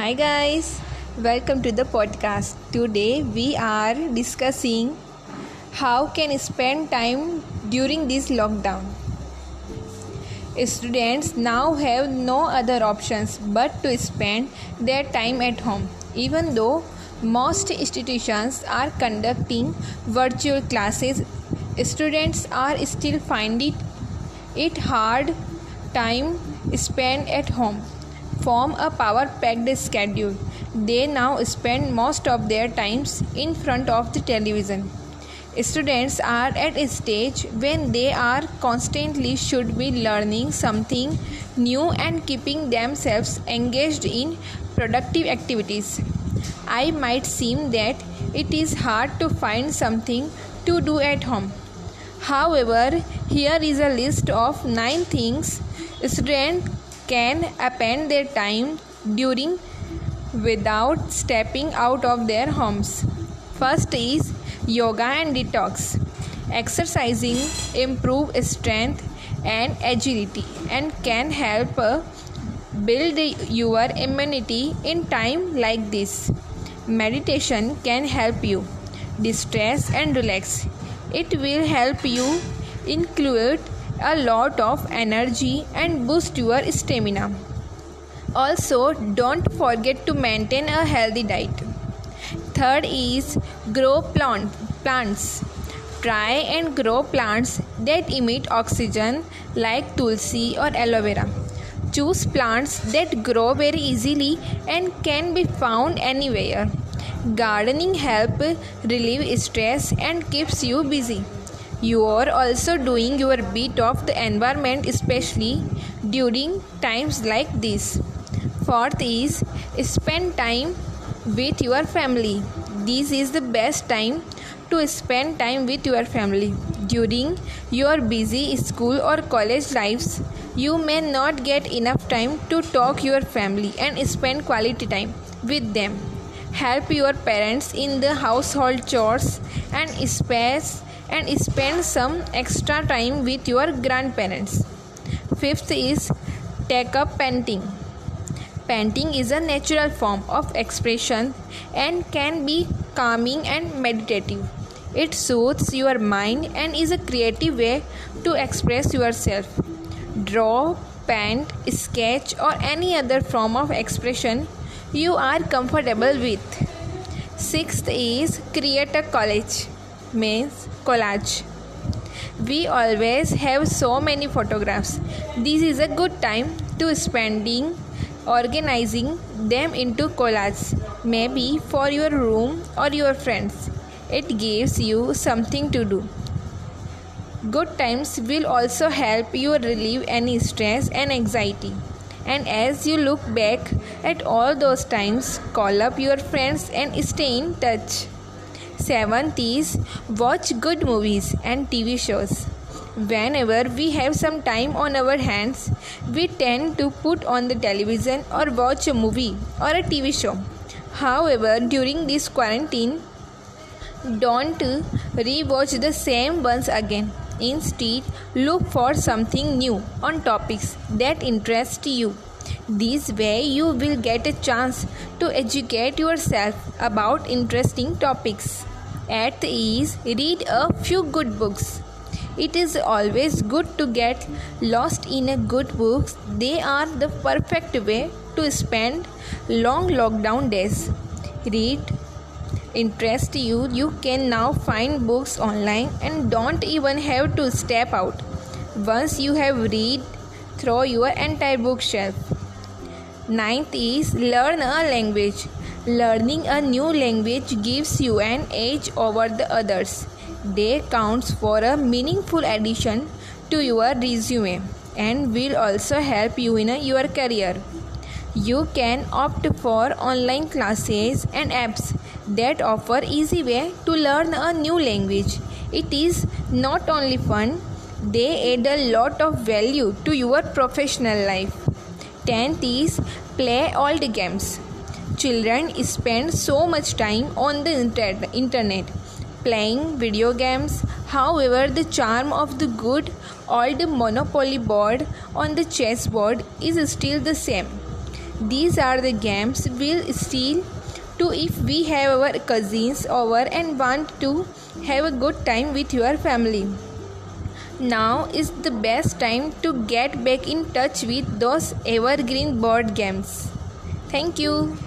Hi, guys, welcome to the podcast. Today, we are discussing how can spend time during this lockdown. Students now have no other options but to spend their time at home, even though most institutions are conducting virtual classes. Students are still finding it hard time spent at home form a power packed schedule. They now spend most of their times in front of the television. Students are at a stage when they are constantly should be learning something new and keeping themselves engaged in productive activities. I might seem that it is hard to find something to do at home. However, here is a list of 9 things students can append their time during without stepping out of their homes. First is yoga and detox. Exercising improve strength and agility and can help uh, build your immunity in time like this. Meditation can help you distress and relax. It will help you include a lot of energy and boost your stamina. Also, don't forget to maintain a healthy diet. Third is grow plant, plants. Try and grow plants that emit oxygen like tulsi or aloe vera. Choose plants that grow very easily and can be found anywhere. Gardening help relieve stress and keeps you busy. You are also doing your bit of the environment especially during times like this. Fourth is spend time with your family. This is the best time to spend time with your family. During your busy school or college lives, you may not get enough time to talk your family and spend quality time with them. Help your parents in the household chores and space and spend some extra time with your grandparents. Fifth is take up painting. Painting is a natural form of expression and can be calming and meditative. It soothes your mind and is a creative way to express yourself. Draw, paint, sketch, or any other form of expression you are comfortable with. Sixth is create a college, means collage. We always have so many photographs. This is a good time to spending organizing them into collages, maybe for your room or your friends. It gives you something to do. Good times will also help you relieve any stress and anxiety. And as you look back at all those times, call up your friends and stay in touch. Seventh is watch good movies and TV shows. Whenever we have some time on our hands, we tend to put on the television or watch a movie or a TV show. However, during this quarantine, don't rewatch the same ones again. Instead, look for something new on topics that interest you. This way, you will get a chance to educate yourself about interesting topics. At ease, read a few good books. It is always good to get lost in a good books. They are the perfect way to spend long lockdown days. Read interest you you can now find books online and don't even have to step out once you have read through your entire bookshelf ninth is learn a language learning a new language gives you an edge over the others they counts for a meaningful addition to your resume and will also help you in your career you can opt for online classes and apps that offer easy way to learn a new language. It is not only fun, they add a lot of value to your professional life. 10th is play the games. Children spend so much time on the internet playing video games. However, the charm of the good old monopoly board on the chessboard is still the same These are the games we'll still do if we have our cousins over and want to have a good time with your family. Now is the best time to get back in touch with those evergreen board games. Thank you.